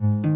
Thank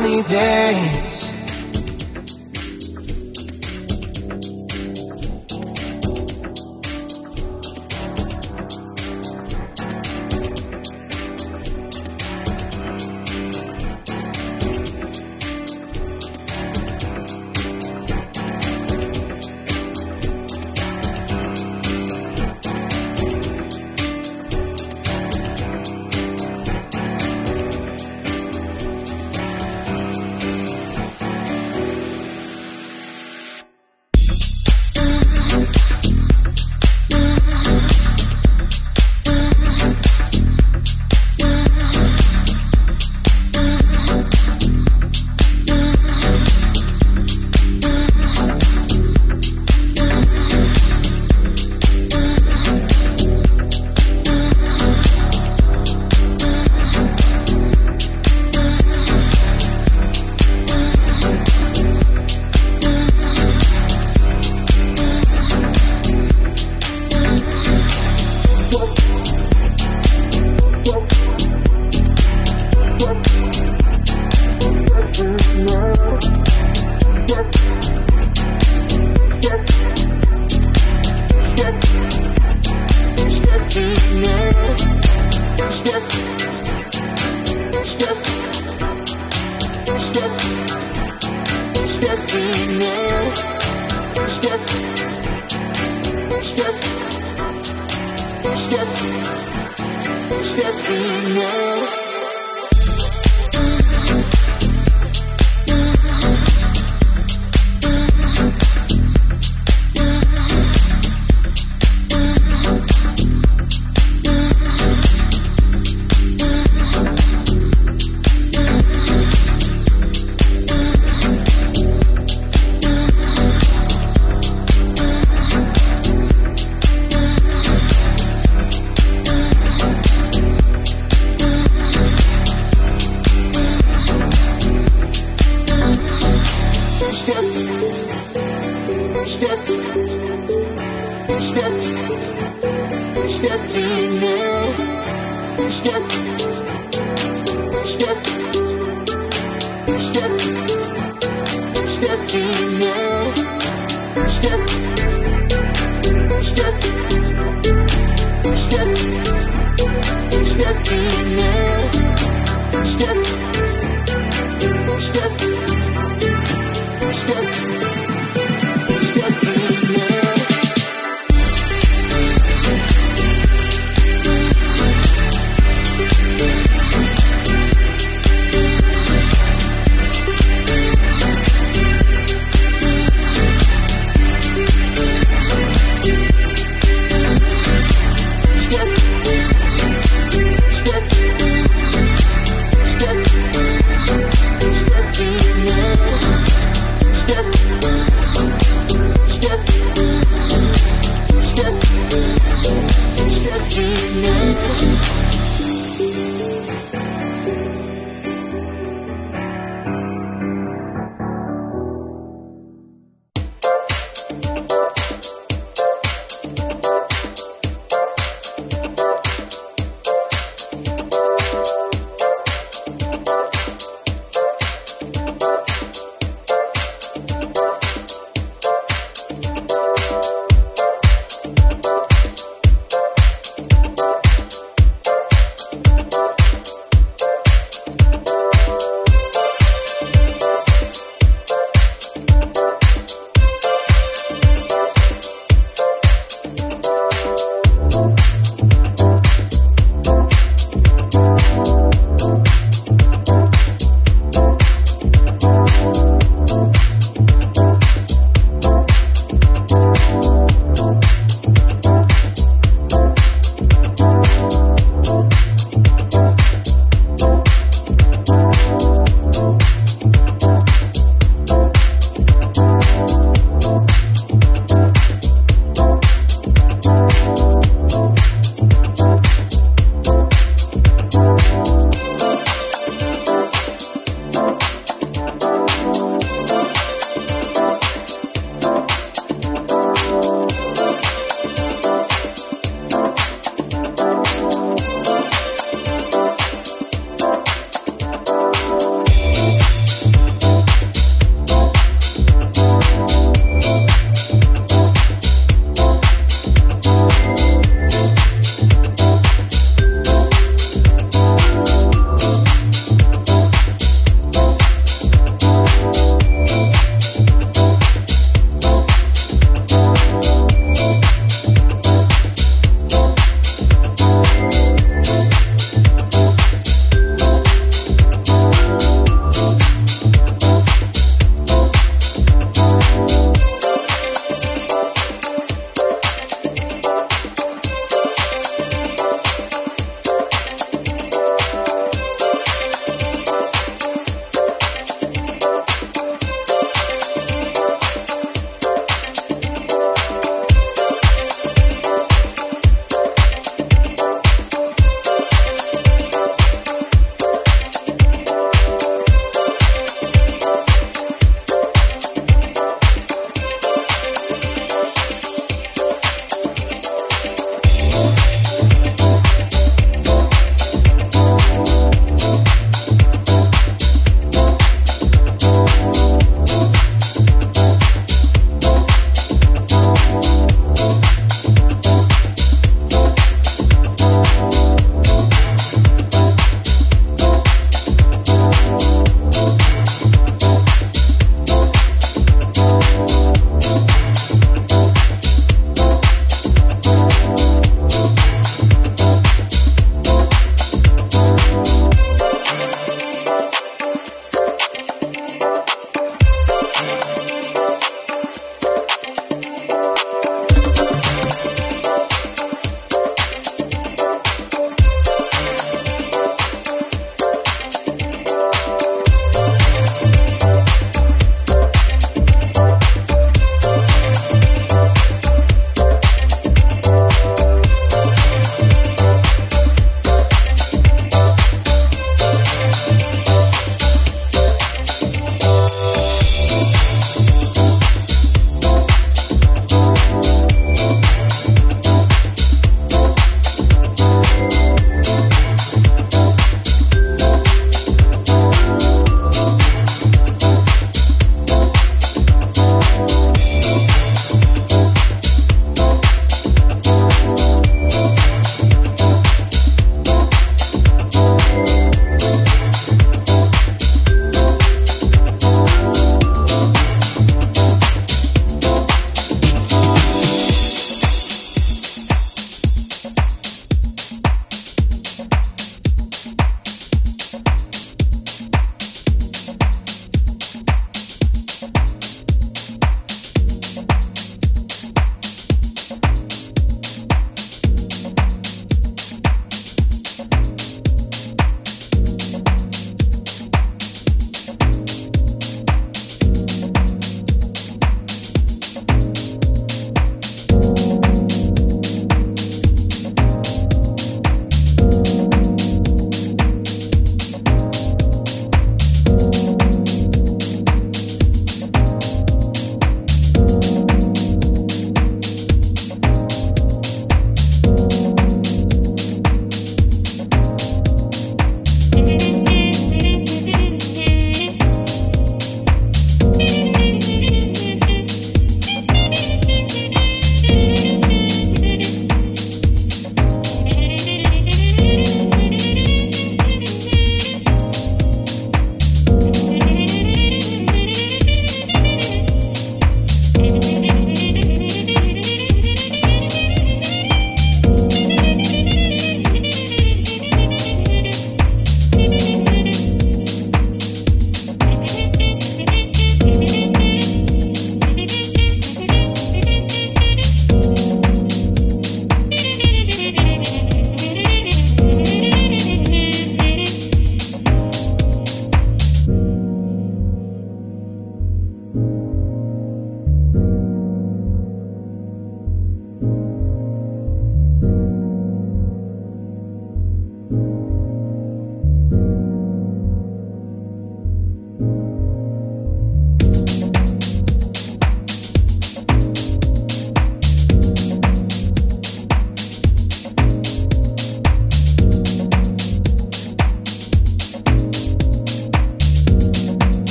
sunny days.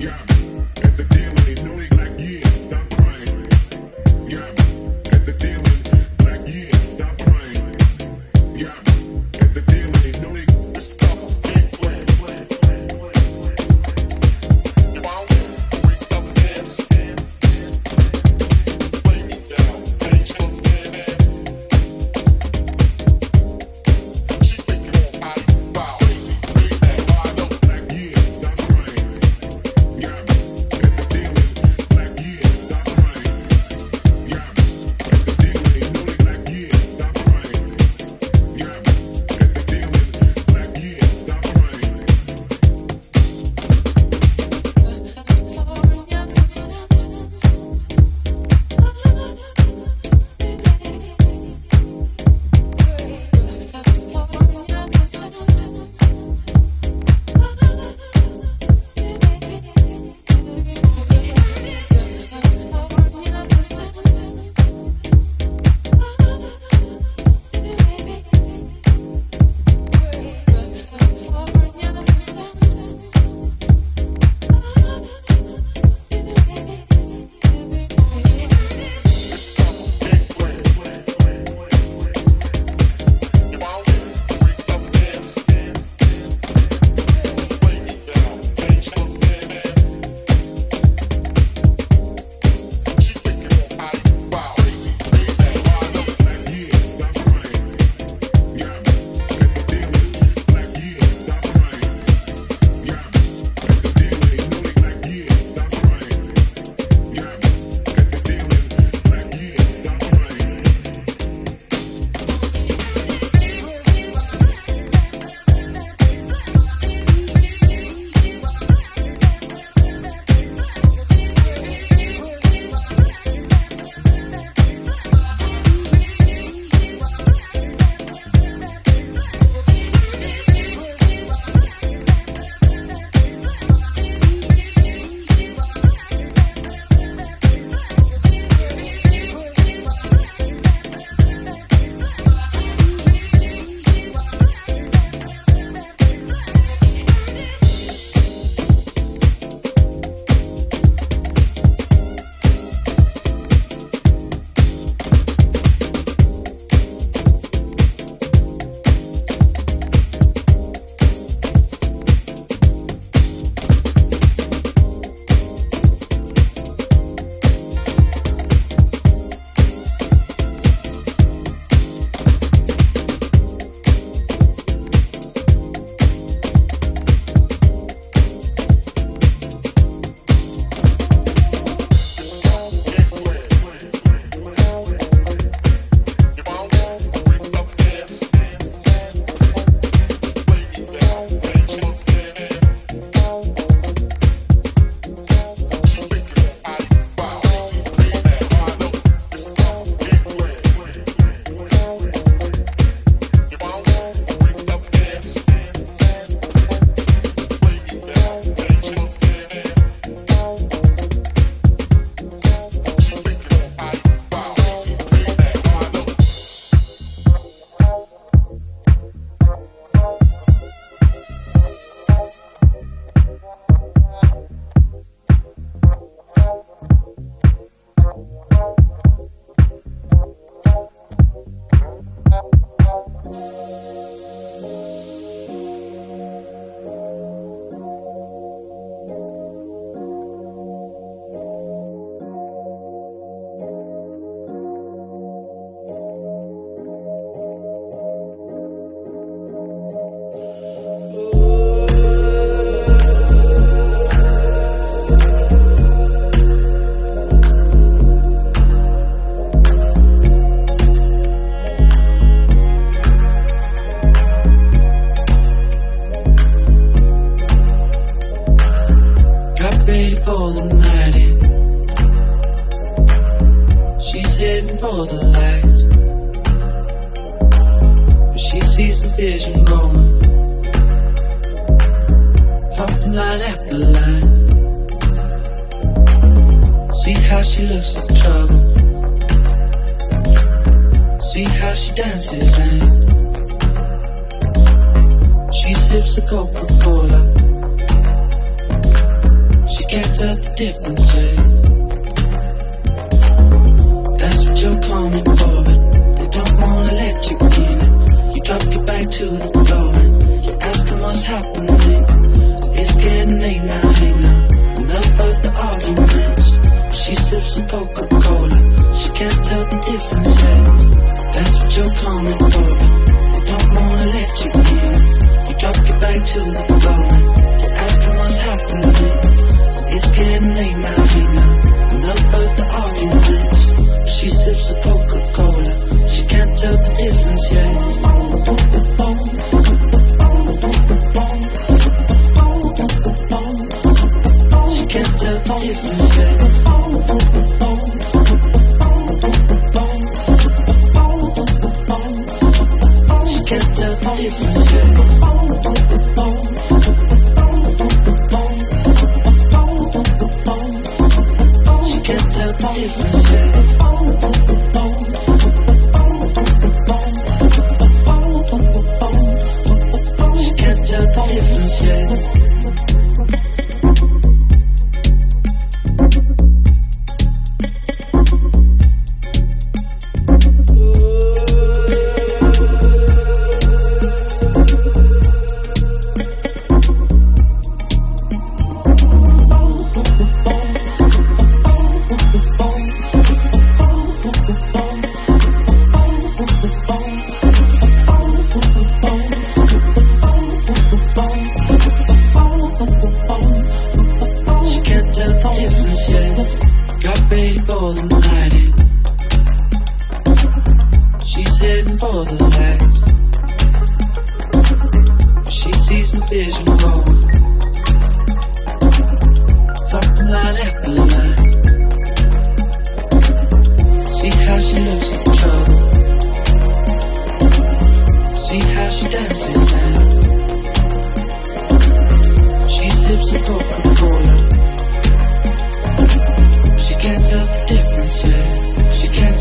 Yeah.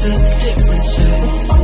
The difference,